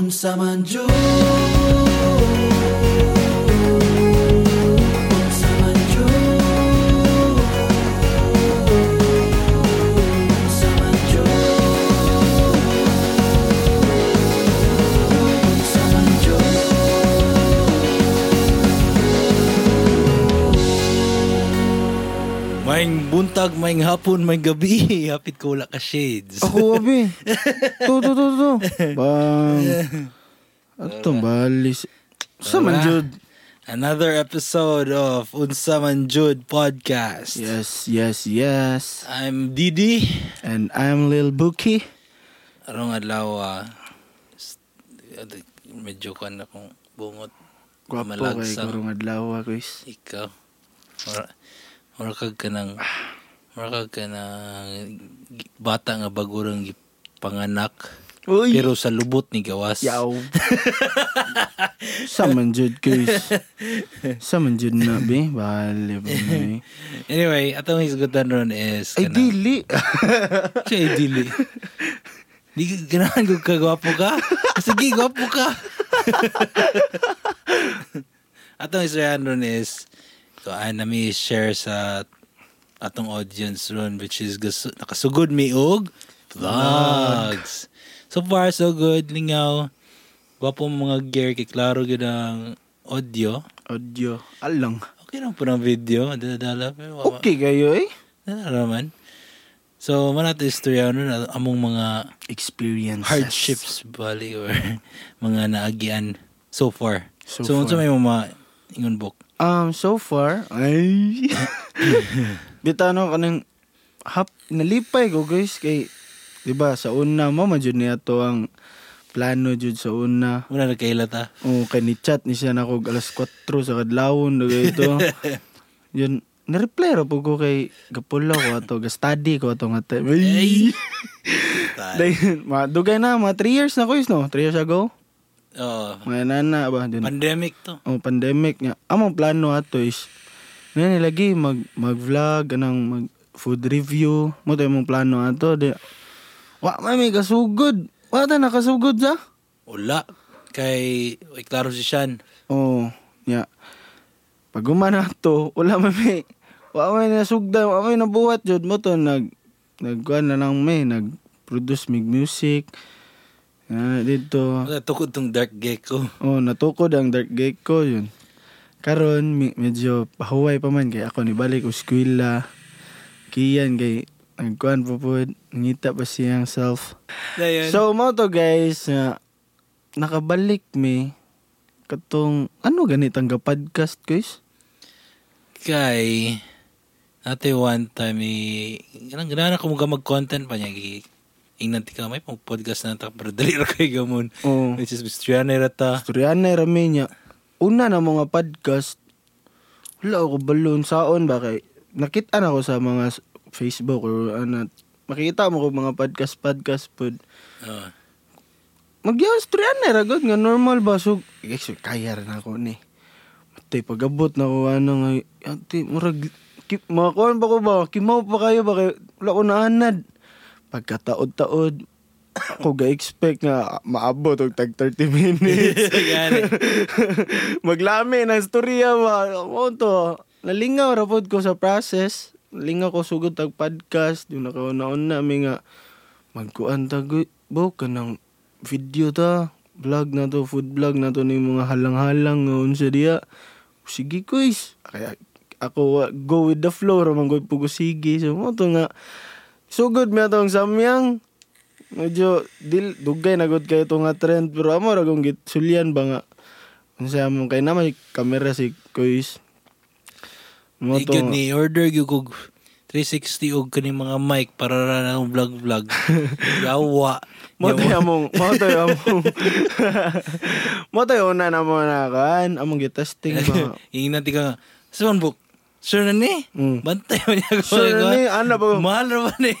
Unsa man buntag, maing hapon, maing gabi. Hapit ko wala ka shades. Ako, abi. To, to, to, to. Bang. Ato, balis. Sa man. Another episode of Unsa Man podcast. Yes, yes, yes. I'm Didi. And I'm Lil Bookie. Arong adlaw, ah, medyo kan akong bungot. Gwapo kay Malagsang. Kurong Adlaw, guys. Ikaw. Mura, mura kag ka ng, mura kag ka ng bata nga bagurang panganak. Uy. Pero sa lubot ni gawas. Yaw. Sa man, Jud, guys. Sa man, Jud na, be. Bale, ba na, eh. Anyway, atong hisgutan ron is Ay, dili. Siya ay dili. Di ka ganahan ko ka, gwapo ka. Sige, gwapo ka. atong istoryan ron is, so, ay nami share sa atong audience ron, which is gas- nakasugod mi og vlogs. So far, so good. Lingaw. Gwapo mga gear, kay klaro gud ang audio. Audio. Alang. Okay lang po ng video. Wa- Okay kayo, eh. Ano naman? So, man natin istorya nun, among mga Experiences. hardships bali or mga naagian so far. So So, so, far. may mga ingon book. Um, so far, ay... Bitano ka ng hap, nalipay ko guys kay, di ba sa una mo, majud niya to ang plano jud sa una. Wala na kailata. O kay ni chat ni siya na ko alas 4 sa kadlawon dugay ito. Yun, na-reply ra po ko kay Gapula ko ato, ga-study ko ato nga time. Ay! Dugay na, mga 3 years na ko is no? 3 years ago? Oh, Mga nana ba? Dun, pandemic to. oh, pandemic nga. Among plano ato is nani lagi mag mag-vlog anang mag food review. Mo tayo mong plano ato di. Wa may may kasugod. Wa ta nakasugod sa? Wala. Kay, ay klaro si Shan. Oh, nya. Pag umana to, wala may may wa may nasugda, wa may nabuhat jud mo to nag nagkuan na lang may nag produce mig music. Ah, dito. Wala, tukod tong Dark Gecko. Oh, natukod ang Dark Gecko yun. Karon mi- medyo pahuway pa man kay ako ni balik ko eskwela. Kiyan kay nagkuan pa po ngita pa siyang self. Dayan. So mo to guys nga nakabalik mi katong ano ganitang ga podcast guys? kay, ate one time, eh, ganang ako mga mag-content pa niya. Gi- Ingnan ti ka, may podcast na ta, ra kay gamon. Oh. Which is, Mistriana rata. Storyanay rami niya. Una na mga podcast wala ako balon saon ba kay nakita na ako sa mga Facebook or ano makita mo ko mga podcast podcast pod Oh. Magyaw storyanay ra gud nga normal ba so kaya rin ako ni. Matay pagabot na ko ano nga ati murag ki, mga kuan ba ko ba kimaw pa kayo ba kay wala ko naanad. Pagkataod-taod ako ga-expect nga maabot og tag 30 minutes. Maglami ng storya ba. Mo to. Nalingaw ra pod ko sa process. Nalingaw ko sugod tag podcast. Yung nakauna-una mi nga magkuan tag bo kanang video ta. Vlog na to, food vlog na to ni mga halang-halang nga unsa diya. Sige guys. Kaya ako go with the flow ra man gud pugo sige. So mo to nga sugod mi atong samyang medyo dil dugay na gud kay nga trend pero amo ra kung gitsulyan ba nga unsa mo kay naman kamera si Kuis mo to ni order gyud kog 360 og kani mga mic para ra na vlog vlog. Yawa. mo to among mo to among mo to una na mo na kan among gitesting ba Ingnan ti ka nga. Saan book? Sure na ni? Mm. Bantay mo niya ko. Sure na ni, ano ba? Mahal na ba ni?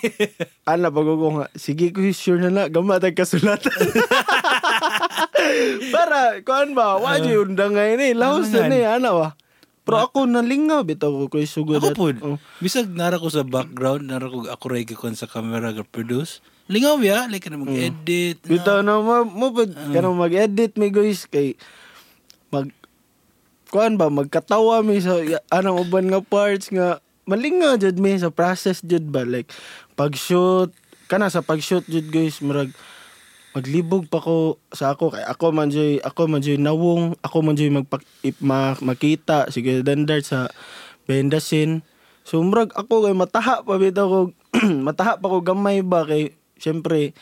ana pag ko nga sige ko sure na na gamatag kasulatan para kuan ba wa Ah. uh, undang ngay ni laos na ni ana ba pero ako nalingaw bitaw ko kay sugod Ako po. oh. Bisag nara ko sa background, nara ko ako ray kon sa camera ga produce. Lingaw ya, like ka na mag-edit. na. Bitaw na mo mo pud kanang mag-edit mi guys kay mag kuan ba magkatawa mi sa anang uban nga parts nga malingaw jud mi sa process jud ba like pag shoot kana sa pag shoot jud guys murag maglibog pa ko sa ako kay ako man joy ako man joy nawong ako man joy magpak ma, makita sige dandar sa bendasin so murag ako kay mataha pa bitaw ko mataha pa ko gamay ba kay syempre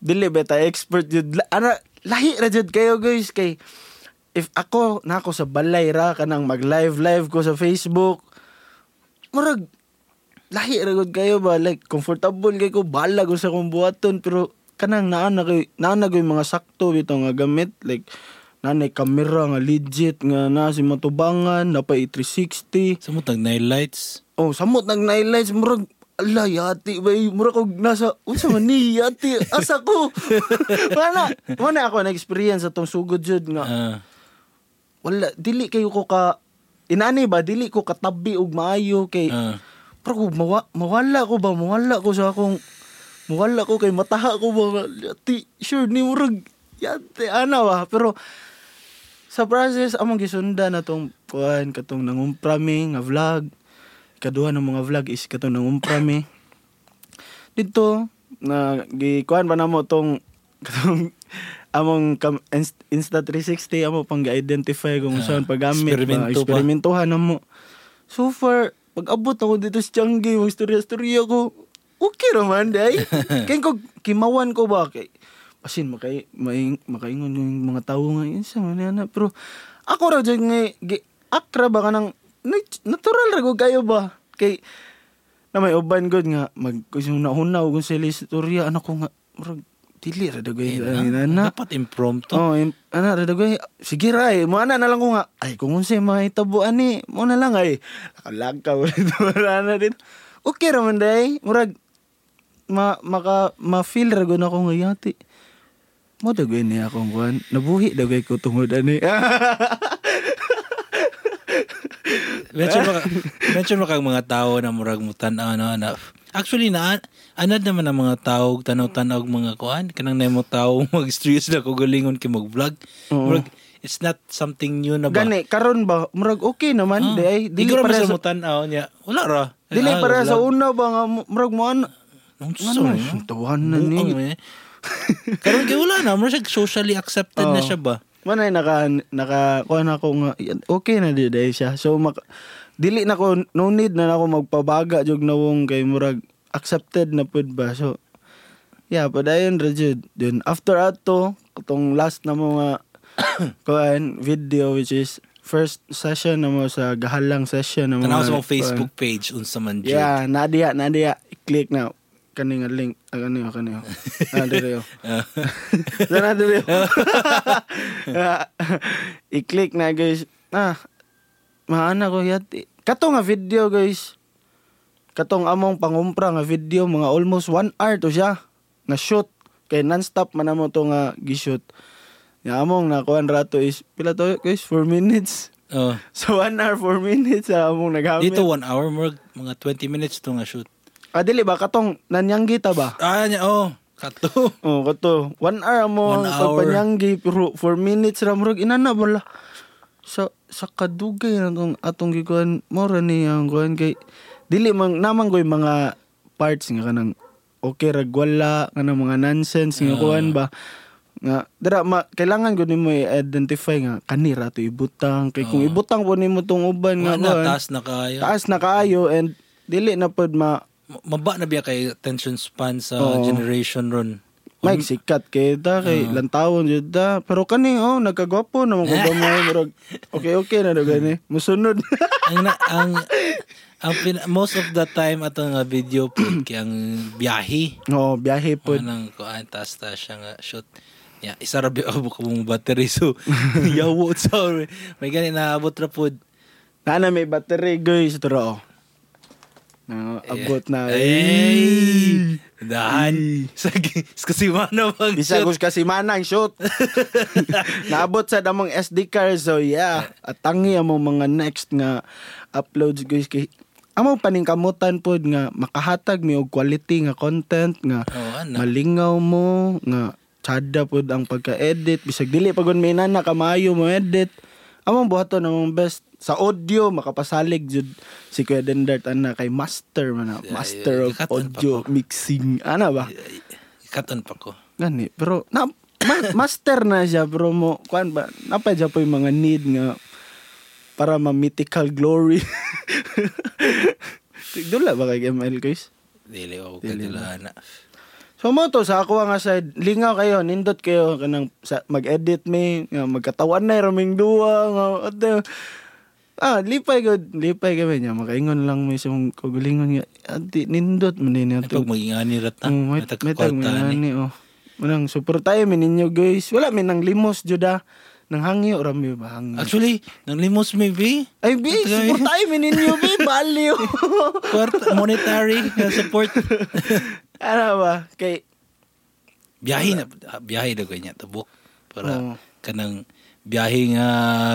dili beta expert jud ana lahi ra jud kayo guys kay if ako na ako sa balay ra kanang mag live live ko sa Facebook murag lahi ra gud kayo ba like comfortable kay ko bala ko sa kong buhaton pero kanang naa na kay naa na mga sakto bitaw nga gamit like nanay kamera nga legit nga na si matubangan na pa 360 Sa mo tag night lights. Oh, samot nag highlights murag ala yati ba murag og nasa unsa man ni yati asa ko. Wala wala ako na experience atong sugod jud nga Ah. Wala dili kayo ko ka inani ba dili ko katabi og maayo kay ah. pero mawa, mawala ko ba mawala ko sa akong mawala ko kay mataha ko ba yati sure ni murag yati ana ba. Pero sa process among gisundan atong kuan katong nangumprami nga vlog. Kaduha ng mga vlog is katong nangumprami dito na gikuan ba namo tong katong among kam, Inst- Insta 360 amo pang ga-identify kung Ah, saan paggamit. eksperimento ba pa. eksperimentohan namo. So far pag abot ako dito sa Tiangge mag storya-storya ko okay naman day. Kaya ko kimawan ko ba? Kay pasin makay may makaingon yung mga tao nga yun sa manana pero ako ra dyan nga gi- akra ba ka ng nat- natural ra ko kayo ba? Kay na may uban god nga mag kung nahunaw kung sila istorya anak ko nga murag dili ra dagay Eh, na Dapat impromptu. Oh, im, ana ra dagay sige ra eh. Mo ana na lang ko nga. Ay kung unsa may tabuan ni, mo na lang ay. Nakalagka ulit wala na din. Okay ra man day. Murag ma maka ma-feel ra gud ako nga yati. Mo dagay ni akong kuan. Nabuhi dagay ko tungod ani. Mention mo, mention mo kang mga tao na murag mo tanaw na na. Actually na anad naman ang mga tao tanaw-tanaw mga kuan kanang na mo tao mag-streams na ko galingon kay mag-vlog. Oo. Murag it's not something new na ba? Gani karon ba murag okay naman Ah, day. Dili Ikaw ra para sa tanaw niya. Wala ra. dili Ah, para sa vlog. una ba nga murag mo ano. Ang Ano man, tawanan ni. Eh. Karon kay wala na, murag socially accepted na Oo. siya ba? Manay naka naka kuha na ako nga okay na di siya. So mak, dili na ko no need na ako magpabaga jog nawong kay murag accepted na pud ba. So yeah, padayon ra jud. Then after ato katong last na mga kuan video which is first session na mo sa gahalang session na Tanaw sa mong Facebook page unsa man jud. Yeah, nadia nadia i-click na kani nga link ah, kani nga kani ah dire yo Ah. sana dire yo i-click na guys ah maana ko yati kato nga video guys katong among pangumpra nga video mga almost one hour to siya na shoot kay non-stop man namo to nga gi-shoot nga among nakuan rato is pila to guys 4 minutes Oh. so 1 hour 4 minutes sa among nagamit Dito one hour murag mga 20 minutes to nga shoot. Ah, dili ba? Katong nanyanggi ta ba? Ah, niya, oh. Kato. Oh, kato. One hour mo pagpanyanggi, pero four minutes ra murag inana bala. Sa sa kadugay na tong atong gikuan mo ra ni ang kuan kay dili man naman koy mga parts nga kanang okay ra wala kanang mga nonsense nga Ah. kuan ba nga dira ma, kailangan gud nimo i-identify nga kanira to ibutang kay kung Oo. ibutang po nimo tong uban nga na, taas na kayo. taas na kaayo and dili na pod ma Ma- Maba na biya kay attention span sa Oo. generation ron. Mike, sikat kay ta, kay Oo. lantawon jud ta. Pero kani, oh, nagkagwapo naman ko ba mo, murag, okay, okay na gani. Musunod. ang na, ang ang pin- most of the time ato nga video po kay ang biyahe. Oo, biyahe po. Anang kuan taas ta siya nga shoot. Ya, isa ra bi abot ka mong battery so yawo sa may gani naabot ra pod. Nana may battery, guys. Oh. Na, abot na. Ay! Dahan. Sa kasi mana bang Bisa shoot. gus kasi manang shoot. Naabot sa damong SD card. So, yeah. At tangi ang mga next nga uploads, guys. Kay, amo paningkamutan pod nga makahatag mi og quality nga content nga Oh, malingaw mo nga tsada pod ang pagka-edit bisag dili pagod may nana kamayo mo edit among buhaton among best sa audio makapasalig jud si Kuya Dendart ana kay master man na, Yeah, master yeah, of audio mixing ana ba Katon pa ko. gani pero na ma- master na siya pero mo kuan ba napay siya po yung mga need nga para ma mythical glory Dula ba kay ML guys? Dili ako Dili kadilana. So mo to sa ako nga side, lingaw kayo, nindot kayo kanang mag-edit me, nga magkatawan na raming duwa nga at Ah, lipay gud, lipay kami niya. Makaingon lang may sa mong kagalingon nga. Ati, nindot man Ay, nato. pag magingani rata. Oh, may Matag may tag kwarta ni. ni oh. Manang support tayo min ninyo guys. Wala min nang limos jud. Nang hangyo rami ba hangyo. Actually, nang limos may be. Ay bi, support tayo min ninyo bi. Kwarta, monetary support. ano ba? Kay biyahe na, ah, biyahe na kanya tabok. Para Oo. Kanang biyahe nga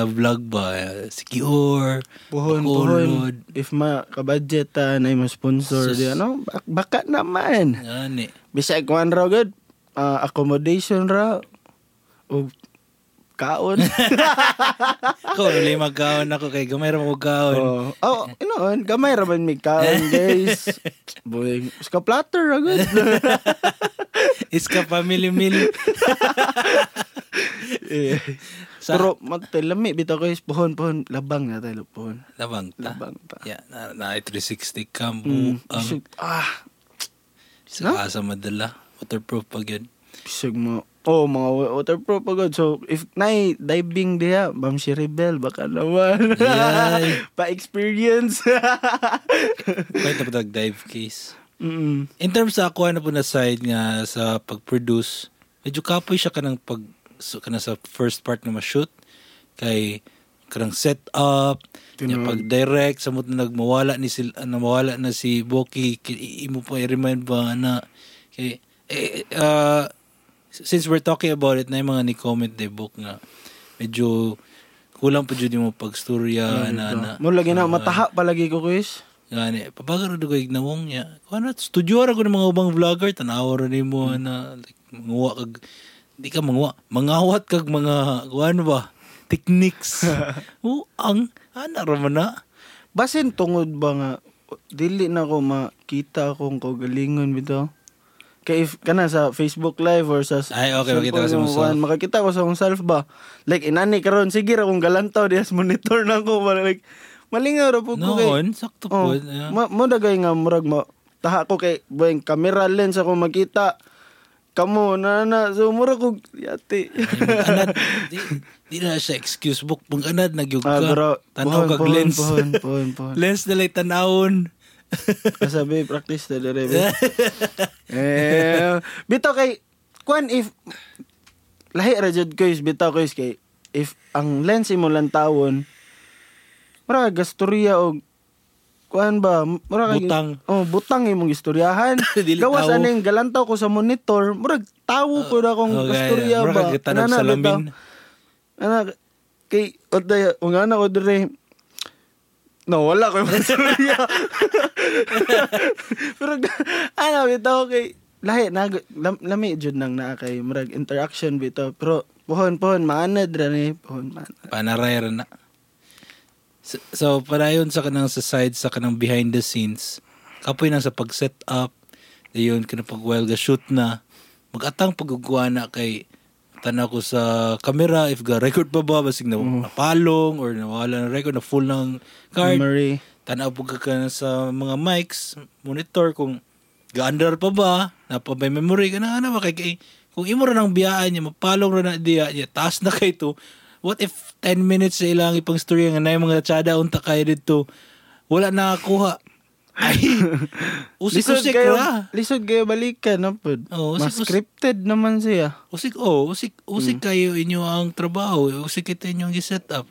vlog ba, secure, Puhon, bakulod. puhon. If ma ka-budget ta na mo sponsor di ano, bak- baka naman. Gani. Bisag kuan raw gud, ah, accommodation ra o kaon. Ko, wala magkaon ako kay gamay ra mo kaon. oh, oh, inoon, gamay ra man mi kaon, guys. Boy, ska platter ra gud. Iska family meal. Eh, Sa- Pero matay lami bitaw guys, puhon puhon labang na tayo puhon. Labang ta. Labang ta. Yeah, na, na 360 cam Mm, bisag, ah, sa asa madala. Waterproof pag yun. bisag mo. Oh, mga wa- waterproof agad. So, if nay diving diha, Bam si Rebel, baka naman. Yay. Pa-experience. Kahit na dive case. Mm In terms sa ako na po na side nga sa pag-produce, medyo kapoy siya kanang pag so, kanang sa first part na ma-shoot. Kay kanang set up nya Tinuod. pag direct sa na nagmawala ni sil na mawala na si Boki ki- imo pa i-remind ba na kay eh, uh, since we're talking about it na yung mga ni comment the book nga medyo kulang pa jud mo pagstorya na na. Mo lagi na mataha palagi ko guys. Gani, pabagar do ko ignawong niya. Kuno studio ra ko ng mga ubang vlogger tanaw ra nimo na like manguwa kag di ka manguwa, mangawat kag mga kuano ba techniques. o ang ana ra man na. Basin tungod ba nga dili na ko makita akong kagalingon bitaw. Kay if kana sa Facebook live or sa Ay, okay, makita ko sa mong mo, kuan, makakita ko sa akong self ba. Like inani karon sige ra kong galantaw diha sa monitor na ko para like malingaw ra po ko kay. Noon, sakto Oh, po. yeah. ma mo dagay nga murag mo taha ko kay boyng camera lens ako makita. Kamo na na so murag ko yati. anad, di, di na siya excuse book. Pang anad, nagyug ka. Ah, pero Tanaw kag lens. puhon, puhon, puhon. lens na lang tanawon. Kasabi, practice na dire. be. eh, bitaw kay, kwan if, lahi ra jud ko is, bitaw ko is kay, if ang lens mo lang tawon, mara ka gastorya og, kuan ba, mura ka, Butang. Oh, butang imong istoryahan. Gawas aning galantaw ko sa monitor, murag tawo ko na akong Okay, gastorya mura ba. kag tanong Ana, sa lamin. Ana, kay, oday, ang anak ko dire, No, wala ko yung masaya. Pero, ano, bitaw kay, lahi, nag, lam, lami jud nang naa kay, murag interaction bitaw. Pero, pohon, pohon, maanad ra ni, pohon, maanad. Panaray ra na. So, so padayon sa kanang sa side sa kanang behind the scenes, kapoy na sa pag-set up, dayon kana pag while ga shoot na, magatang pagguguan na kay tanaw ko sa camera if ga record pa ba basig na napalong or nawala ng record na full ng card. Memory. tanaw po ka ka sa mga mics monitor kung gaandar pa ba na pa may memory ka na ano ba? Kay, kay kung imo ra nang biyaan niya mapalong ra na diya niya taas na kay to what if 10 minutes sa ilang ipang story nga na mga tsada unta kay dito? Wala na nakuha ay Lisod usik-usik kayo, ra lisod kayo balikan, no, pod. Oo, Mas usik- scripted naman siya. usik oh usik usik kayo inyo ang trabaho usik ito inyong gi-set up.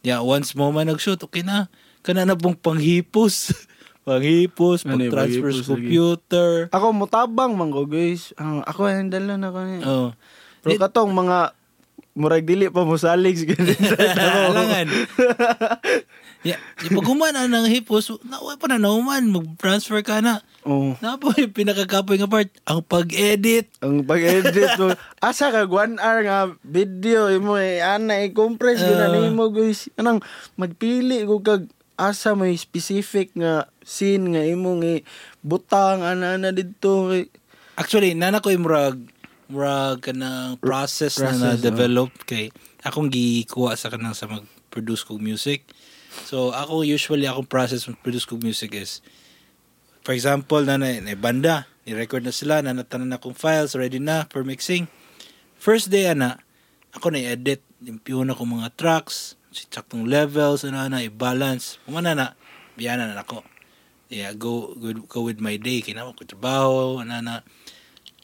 Ya once mo man nag-shoot okay na. Kana na pong panghipos. Panghipos Ano yung pag-transfer sa computer. Ako, mutabang man ko, guys. Ah, ako, handle na ako niya. oh Pero katong mga murag dili pa mo salig siguro. Alangan. ya, yeah, pag humana ng hipos, naway pa na nauman, mag-transfer ka na. oh. Na po yung pinakakapoy nga part, ang pag-edit. Ang pag-edit mo. Asa ka, one hour nga video, imo eh, ana, i-compress ko na Ah. nimo guys. Anang, magpili ko kag asa may specific nga scene nga imo nga butang, ana, dito. kay- Actually, nana ko yung murag, murag ka ng process, na Process, na-develop kay akong gikuha sa kanang sa mag-produce kong music. So, ako usually, akong process mag-produce kong music is, for example, na na, na banda, ni-record na sila, na natanan akong files, ready na for mixing. First day, ana, ako na-edit, limpyo na kong mga tracks, saktong levels, ano na, i-balance. Kumana na, biyana na ako. Yeah, go, go, go with my day. Kinama ko trabaho, ano na.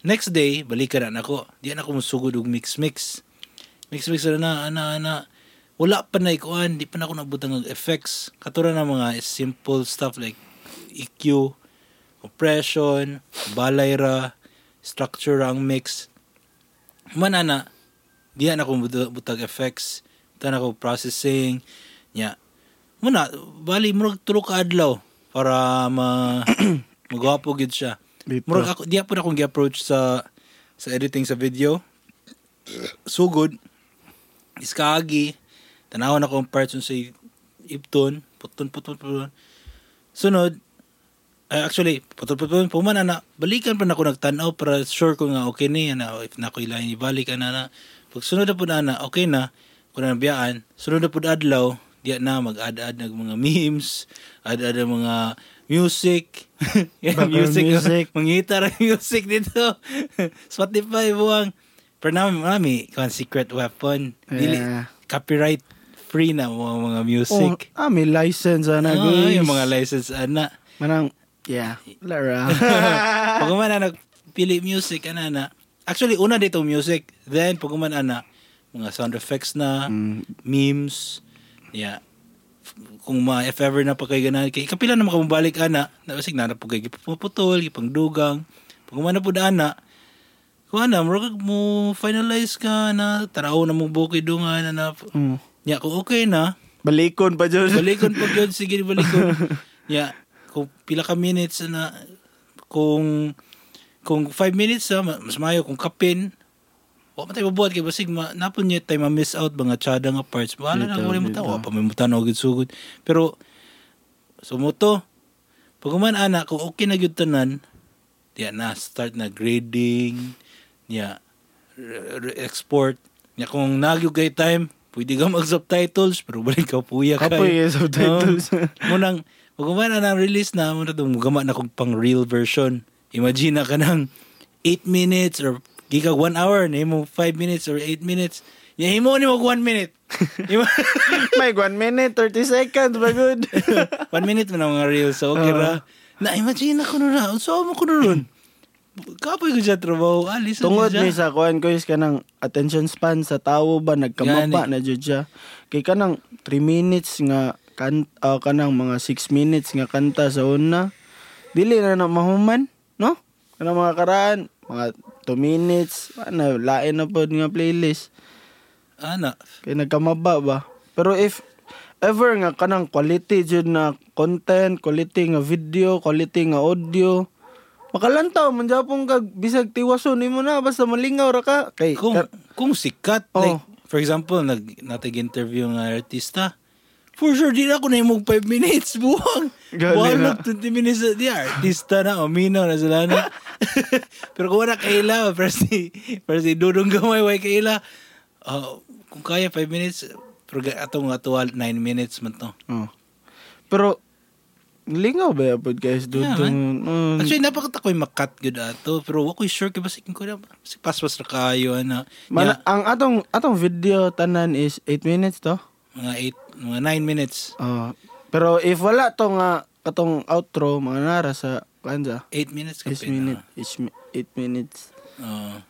Next day, balikan na ako. Di na ako musugod og mix-mix. Mix-mix na na, ana, ana. Wala pa na ikuan, di pa na ako nabutang ng effects. Katura na mga simple stuff like EQ, compression, balay ra, structure ang mix. Manana, di na ako butang, effects. Butang ako processing. Nya, muna, bali, murag tulo ka adlaw para ma magwapo gid siya. Dito. Murag ako, di na akong gi-approach sa sa editing sa video. Sugod, iskagi, tanawon ako ang parts sa ipton, putun, putun, putun. Sunod, ay, actually, putun, putun, pumana na, balikan pa na ako nagtanaw para sure ko nga okay ni, na, if na ako ilahin ibalik, ana na. Pag sunod na po na, na, okay na, kung na nabiyaan, sunod na po na adlaw, diya na, mag-add-add ng mga memes, add-add ng mga music, Yan, music, music. mangita ra music dito. Spotify buwang. Pero namin, mami, kung secret weapon, dili, Yeah. copyright free na mga mga music. Oh, ah, may license ana Ah, guys. yung mga license ana. Manang, yeah. Lara. pag man na nagpili music ana na. Actually una dito music, then pag man ana mga sound effects na, Mm. memes, yeah. Kung ma if ever na pa kay ganahan kay kapila na makamabalik ana, na basig na na po kay gipuputol, gipangdugang. Pag man na po ana, kung ana, murag mo finalize ka na, taraw na mo bukid dungan na, Mm. ya kung okay na, Balikon pa dyan. Balikon pag yun, sige balikon. yeah, kung pila ka minutes na, kung, kung 5 minutes na, mas mayo kung kapin, wa man tayo mabuhat kay basig ma, napon niya tayo ma-miss out mga tsada nga parts. Wala na dito. tawa, pa may mutan og sugod. Pero sumuto, pag man ana kung okay na gyud tanan, diya na start na grading, niya export, niya kung nagyug kay time, pwede ka mag-subtitles, pero balik ka puya kay. Kapoy yung subtitles. Munang, pag kumana na release na, muna itong gama na kong pang real version. Imagine na ka ng 8 minutes or gika 1 hour, na mo 5 minutes or 8 minutes. Yahin mo ni mo 1 minute. May 1 minute, 30 seconds, ba good? 1 minute mo na mga reels. So, okay ra. Na-imagine ako na na. So, mo ko na ron. Kapoy ko siya trabaho. Ah, listen Tungod ni sa kuan ko is kanang attention span sa tawo ba nagkamaba Gani. na jud siya. Kay kanang 3 minutes nga kan ah, kanang mga 6 minutes nga kanta sa una. Dili na na mahuman, no? Kanang mga karaan, mga 2 minutes, ano, lain na pod nga playlist. Ana. Kay nagkamaba ba? Pero if ever nga kanang quality jud na content, quality nga video, quality nga audio, makalantaw man japon kag bisag tiwason nimo na basta malingaw ra ka kay Kung, ka- kung sikat, Oh. like, for example, nag, natig-interview nga artista, for sure, di na ako na yung 5 minutes, buwang. Buwang na. na 20 minutes, di artista na, uminaw na sila na. Pero kung wala kaila, pero si, pero si Dudong Gamay, way kaila, ah, kung kaya 5 minutes, pero atong nga tuwa 9 minutes man to. Oh. Pero lingaw ba yapod guys do Yeah, to man. Actually, napakata ko yung makat good ato, pero wako sure kay basikin ko na, basi paspas na kayo, ana. Man, Yeah, ang atong atong video tanan is 8 minutes to. Mga 8, mga 9 minutes. Oh. Pero if wala to nga katong outro mga nara sa kanza 8 minutes ka 8 minute, 8 minutes. Oo.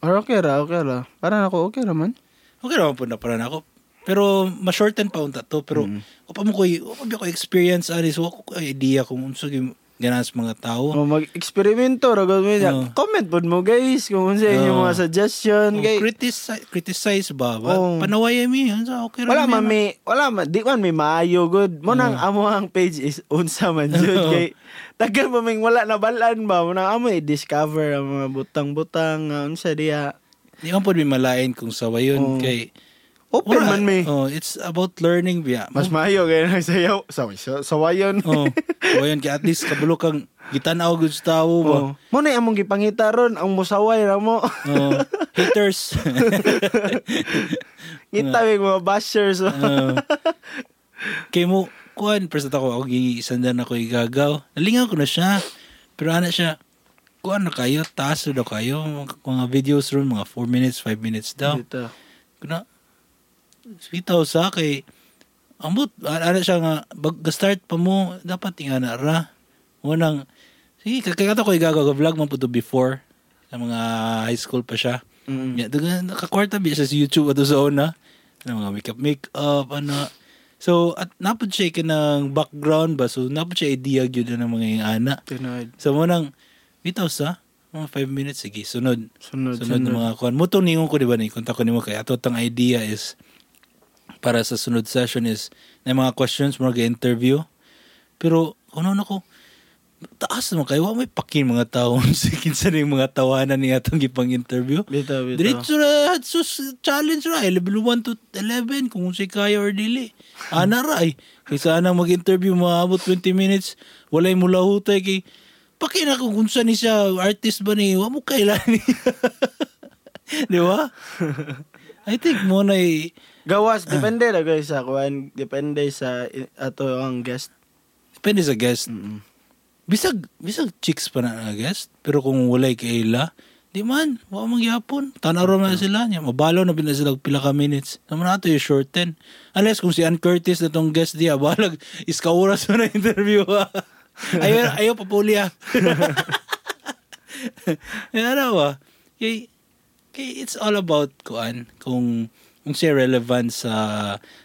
Or okay ra, okay ra. Para nako okay ra man. okay naman po na para na ako. Pero ma-shorten pa unta to. Pero Mm. o pa mo ko, o pa ko experience ani so ako ko idea kung unsa gyud ganas mga tao. O mag-eksperimento ra gud mo. Oh. Comment pod mo guys kung unsa inyong Oh. mga suggestion Oh, kay criticize, criticize ba? ba? Oh. Panaway mi, unsa okay ra wala mi, man may wala man di man may maayo good. Mo nang amo ang page is unsa man jud Oh. kay tagal pa may wala na balaan ba mo nang amo i-discover ang mga butang-butang unsa diya. Di man pod mi malain kung sawayon Oh. kay Open Wala. man may. Oh, it's about learning biya. Mas maayo kay nagsayaw. Sa sa sawayon. oh, sawayon kay at least kabalo kang gitanaw gud sa tawo ba. Oh. Mo na among gipangita ron ang musaway ra mo. Oh, haters. Ngita may mga bashers. oh. Oh. kay mo kuan present ako ako giisandan ako igagaw. Nalingaw ko na siya. Pero ana siya kuan na kayo, taas na kayo. Mga, mga videos ron, mga 4 minutes, 5 minutes daw. Dito. Kuna, bitaw sa kay, ambot, ano siya nga, bag, start pa mo, dapat tinga na ra. Unang, sige, kakata ko igagaw, vlog man po to before, sa mga high school pa siya. Mm. Yeah, nakakwarta siya sa YouTube ato sa una. Ano, mga makeup, makeup, ano. So, at napod siya ng background ba? So, napod siya idea yun ng mga yung ana. Tinood. So, mo nang, bitaw sa, mga 5 minutes, sige, sunod. Sunod, Sunod, sunod. ng mga kuan. Mutong ningon ko, di ba, kontak ko nimo kay ato tang idea is para sa sunod session is na mga questions mga interview Pero kuno na ko taas naman kayo wa may pakin mga tao sa kinsa na yung mga tawanan ni atong gipang interview. Bitaw, bitaw. Diretso na sus challenge ra level 1 to 11 kung si kaya or dili. Ana ra ay kaysa anang mag-interview maabot 20 minutes walay mula hutay kay pakina ko kung saan ni siya artist ba ni wa mo kailan ni. Di ba? I think mo na eh, Gawas, depende na guys sa kuan. Depende sa i- ato ang guest. depende sa guest. Mm. Bisag bisag chicks pa na nga guest, pero kung walay kaila, di man, wa man gyapon. Tanaw ra man sila niya, mabalo na bila sila pila ka minutes. Naman nato yung short 10. Unless kung si Ann Curtis na tong guest diya, balag iska oras mo na interview. ayaw, ayaw papuli ah. Yan ano ba? Kay, kay it's all about kuan kung kung siya relevant sa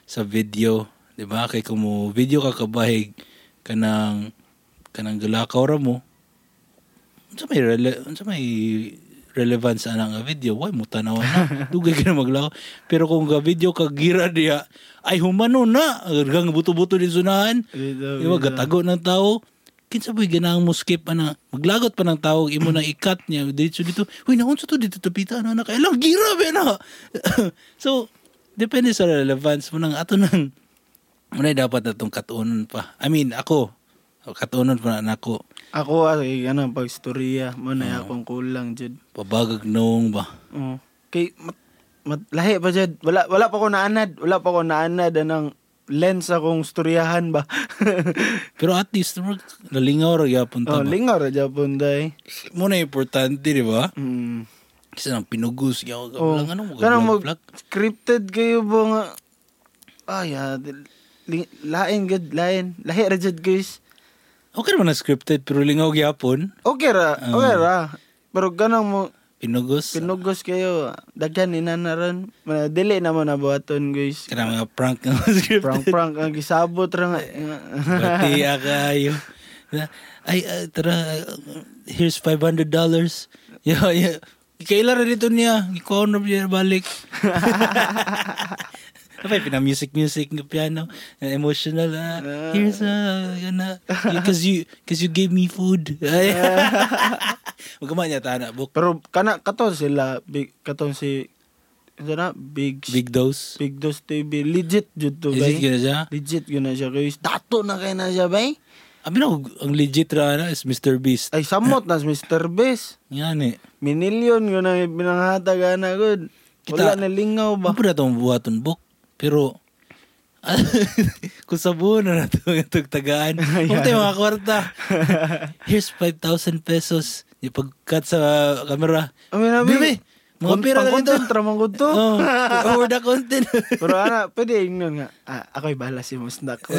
sa video, 'di ba? Kay kung mo video ka kabahig kanang kanang gulakaw ra mo. Unsa may rele, unsa may relevance ana nga video, why mo tanaw na. Dugay ka na maglakaw. Pero kung ga video ka gira diya, ay humano na. Agang buto-buto din sunahan. Bitaw. gatago ng tao. Kinsa boy ganang mo skip ana. Maglagot pa ng tao, imo na ikat niya dito dito. Uy, naunsa to dito tapita na na kailang gira be na. so, depende sa relevance mo nang ato nang Muna dapat na itong katuunan pa. I mean, ako. Katuunan pa na ako. Ako ay ano pag storya mo na akong kulang jud. Pabagag noong ba? Oh. Kay mat, mat, lahi pa jud. Wala wala pa ko naanad. Wala pa ko naanad anang lens akong storyahan ba. Pero at least, nalingaw ra yapon ta oh, lingaw ra Japon day. Muna importante, di ba? Mm. Kasi nang pinugos. Yaw, Oh, lang, ano mo, kanang mag scripted kayo ba nga ay ah, dil- li- lain gud lain lahi ra jud guys Okay naman na scripted, pero lingaw yapon. okay ra Ah. okay ra pero ganang mo Pinugos. pinugos kayo daghan ni nanaran Mana- dili na mo nabuhaton guys Kana mga prank nga scripted. prank prank ang gisabot ra nga Bati kayo. Ay, ah, tara, here's $500. Yeah, yeah. Kailan rin ito niya. Na niya balik. Kapag pina-music-music ng piano, uh, emotional, ah, here's a, yun na, because you, because you gave me food. Magkama niya, tana, book. pero kana katon sila big katon si ano na big big, dose. big Dose TV legit jud to Is bay gina siya? legit yun na siya guys dato na kay na siya bay Abi na, ang legit ra na is Mr. Beast. ay samot na si Mr. Best Yan eh. Minilyon yun ang binanghatag na good. Wala Kita- na lingaw ba? Na itong buhaton book. Pero, kung sa buo na nato itong tagaan, kung tayo mga kwarta, here's 5,000 pesos. Yung pag-cut sa camera. Amin na Bibi, mga pera na nito. Content ramang ko to. Oh, over the content. Pero ana, pwede yun nga. Ah, ako'y bahala si Musnak.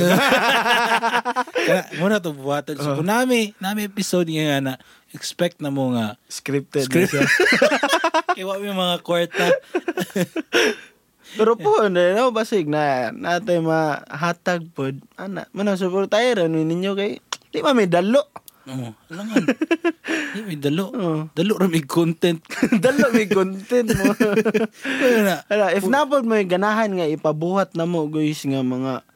Muna itong buhaton. So, kung nami, nami episode nga na, expect na mo nga, Scripted Script- na siya. iwa mo yung mga kwarta. Pero po, hindi na basig na natin mahatag po. Ana, rin ninyo kay di ba may dalo. Oo, alangan. Di may dalo. Oo. Dalo ra may content. Dalo may content mo. Kaya na. Ala, if napod mo yung ganahan nga ipabuhat na mo guys nga mga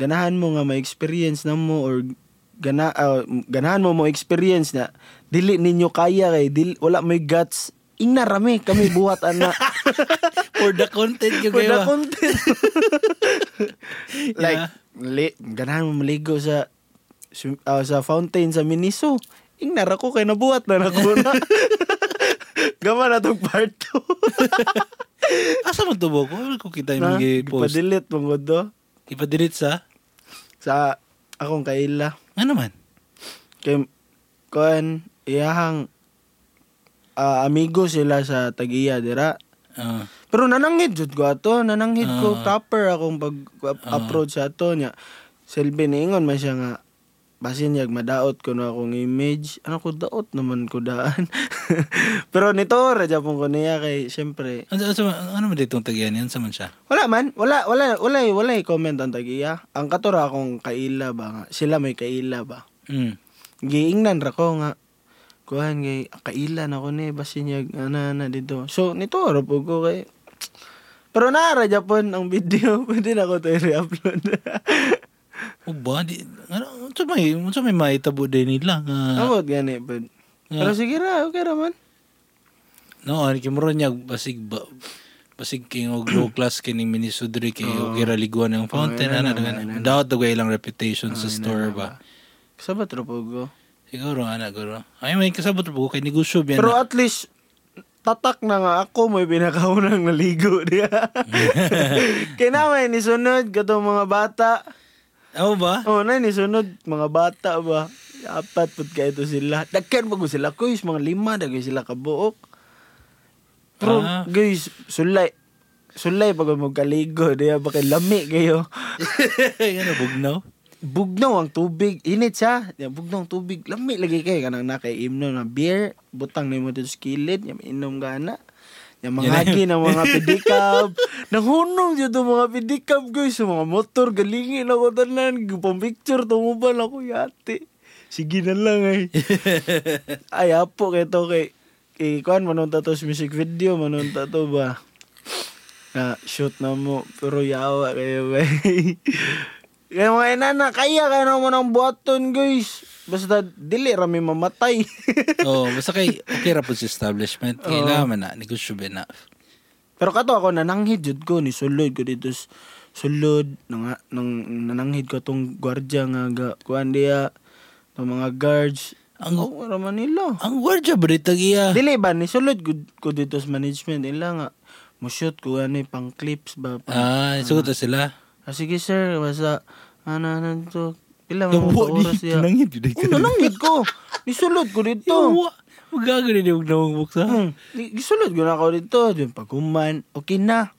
ganahan mo nga ma-experience na mo or gana ah, ganahan mo mo experience na dili ninyo kaya kay dili, wala may guts ingna rami kami buhat ana For the content yung for the content like Yeah. li, ganahan mo maligo sa ah, sa fountain sa Miniso ingna ra ko kay nabuhat na nako na Gama na tong part 2. Asa man tubo ko? Wala ko kita yung mga post. ipadelete mo do Ipadelete sa? sa akong kaila. Ano man? Kay kuan iyahang ah, amigo sila sa Tagiya dira. Ah. Pero nananghid jud ko ato, nananghid ko Ah. proper akong pag approach sa ato niya. Selby niingon man siya nga basin yag madaot ko na akong image. Ano ko daot naman ko daan. Pero nito ra japon ko niya kay syempre Ano, ano, ano man ditong tagyan yan? Man siya? Wala man, wala wala wala wala comment ang tagiya. Ang katura akong kaila ba nga. Sila may kaila ba. Mm. Giingnan ra ko nga. Kuhan kay kaila na ko ni basin yag ana na dito. So nito ra po ko kay pero naara Japon ang video, pwede na ko to i-upload. O ba? Di, ano, unsa may, unsa may maitabo din nila? Nga, Amot gani pud. Pero sige ra, okay ra man. no, ano kimuro niya, basig ba, basig king og low class kini minisudri kay og ira liguan ng fountain ana dagan daot daw ilang reputation sa store ba Sabat ra po ko. siguro ana guro ay may kasabot po kay negosyo biyan Pero at least tatak na nga ako may pinakaunang naligo diya. Kaya naman ni sunod katong mga bata. Ano ba Oh, na ni sunod mga bata ba. Apat pud kay ito sila. Dagkan bago sila guys, mga lima dagay sila kabuok. Pero Ah. guys, sulay sulay pag mo kaligo diya ba kay lami kayo. ano bugnaw Bugnaw ang tubig, init siya. Ya, bugnaw ang tubig, lami lagi kay kanang nakainom na beer, butang nimo dito sa kilid, ya inom gana. Yung mga hagi ng mga pedicab. Nanghunong dyan itong mga pedicab guys. Sa mga motor, galingin ako tanan. Pang-picture, tumubal ako yate. Sige na lang ay. ay, apo kay to kay kay kuan manunta to sa music video, manunta to ba. Na shoot na mo pero yawa kayo bay. Kaya mga inana, kaya kaya naman ang buhaton guys. Basta dili rami mamatay. oh basta kay okay ra po sa establishment. Kailangan man na negosyo ba na? Pero kato ako nananghid jud ko ni sulod ko dito. Sulod nang nang nananghid ko tong gwardiya nga ga kuan diya tong mga guards. Ang- oh, Manila. ang gwardiya ba dito iya Dili ba ni sulod ko, ko dito sa management nila nga mo shoot ko ani pang clips ba pang, ah sugot na sila ah, sige sir basta ano ano to mo Yawa oras di diya. nangit yun Oh, nananghid ko. Nisulod ko dito. Yawa magagano ni huwag na mong buksa Hmm. Gisulod ko na ako dito. Yung paghuman, okay na.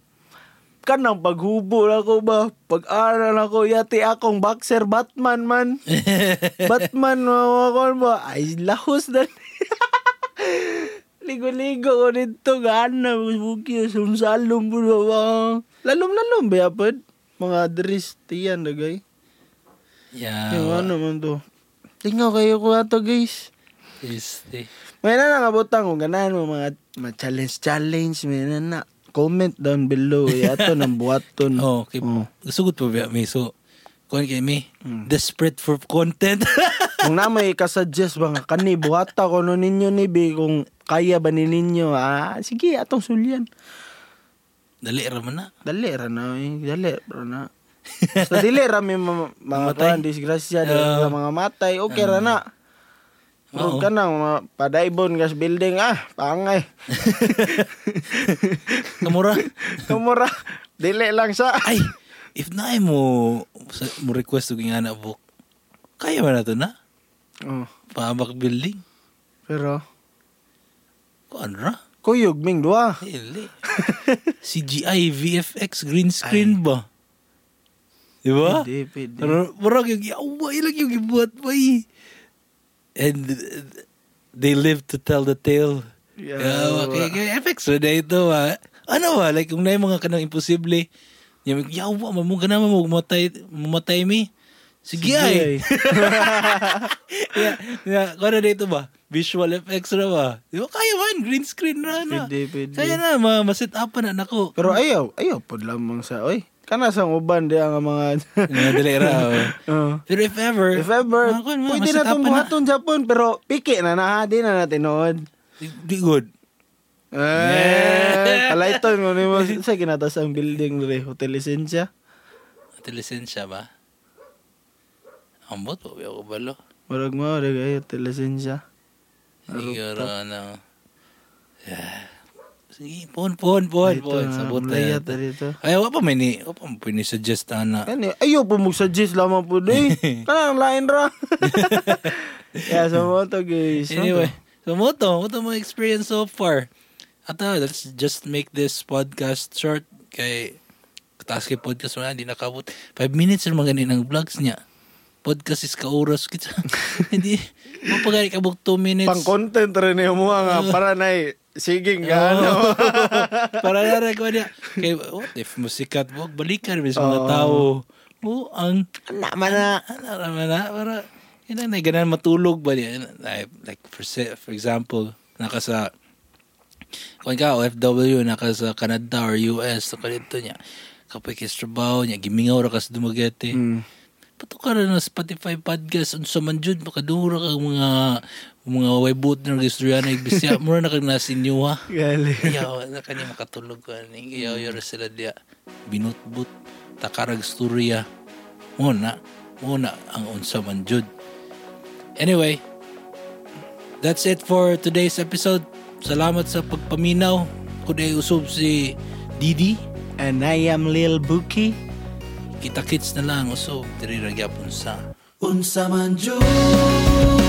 Kanang paghubo na ako ba? Pag-aral ako, yati akong boxer Batman man. Batman, mga ako ba? Ay, lahos na. Ligo-ligo ko dito, gana, buki, sumsalom po ba? Lalom-lalom ba? Mga dris, tiyan na gay. yeah Yung ano man to. Tingaw kayo ko ato guys. este May na nakabutang kung ganahan mo mga, mga challenge-challenge. May na na. Comment down below. Yato ng buhaton. oh kay Oh. sugot pa ba mi so kuan kay mi desperate for content kung na may kasuggest ba nga, kani buhata ko no ninyo ni Bi kung kaya ba ni ninyo. Ah, sige, atong sulyan. Dali ra man na Dali ra na eh. Dali ra na. Basta dili ra may ma- mga kuhan, disgrasya, dili Ah. ra mga matay. Okay ra na. Pero Oo. ka na, mga padaibon gas building, ah, pangay. kamura Kumura. Dili lang sa. ay if na mo sa, mo request og nga na book kaya man na to na Oh, paabak building pero, kuan ra kuyog ming dua. Dili. CGI, VFX, green screen ba? Di ba? Pwede, pwede. Parang yung yawa, ilang yung ibuhat pa eh. And they live to tell the tale. Yawa. Yawa. Kaya, kaya FX na ito ba? Ano ba? Like kung na yung mga kanang imposible, yung yawa, mamuga naman mo, mamatay, mamatay mi. Sige ay. yeah, yeah, kung ano dito ba? Visual effects na ba? Di ba kaya man? Green screen na na. Pwede, pwede. Kaya na, ma, ma-set up na nako. Pero ayaw, ayaw po lamang sa, oy, kana sa uban di ang mga... Mga dali ra. oh. Pero if ever, If ever, mga kun, ma, pwede na up itong buhaton Japon, pero piki na na, di na natin noon. Di, good. Eh, palayton mo ni mo sa kinatas ang building re Hotel Essentia. Ito lisensya ba? Ambot po, ako balo. Murag mo re kay Hotel Essentia. Siguro na. Yeah. Sige, pon, pon, pon, Dito pon. na, Sabot na na dito. Ay, wala pa may ni, wala pa may ni-suggest na. Ano, ayaw po mo suggest lamang po di. Kanang lain ra. Kaya sa mo to guys. Anyway, so mo to, mo to mo experience so far. At uh, let's just make this podcast short kay task kay podcast mo na, hindi nakabot. Five minutes yung mga ng vlogs niya. Podcast is kauras kita. hindi, mapagari ka buk two minutes. Pang content rin yung mga nga para na siging nga ano. Para na rin ko niya. Kay, what if musikat mo, balikan mis mga Oo. tao. Oh, ang, Anak man na. ano naman na, para, yun na, ganun matulog ba niya? Like, for, se- for example, naka sa, kung ka, OFW, naka sa Canada or US, so dito niya, kapag kis trabaho niya, gimingaw ra kas dumagete. Mm. Pato ka rin ng Spotify podcast, unsa man jud, makadura ka mga, mga waybut ng istorya na igbisya, mura na kang nasinyo ha. Gali. Iyaw, na kanya makatulog ko. Iyaw, yara sila diya. Binutbut. Takarag storya. Muna. Muna ang unsa man jud. Anyway, that's it for today's episode. Salamat sa pagpaminaw. Kuday usub si Didi. And I am Lil Buki. Kita-kits na lang usub. Diri ra gyapon sa Unsa man Diyos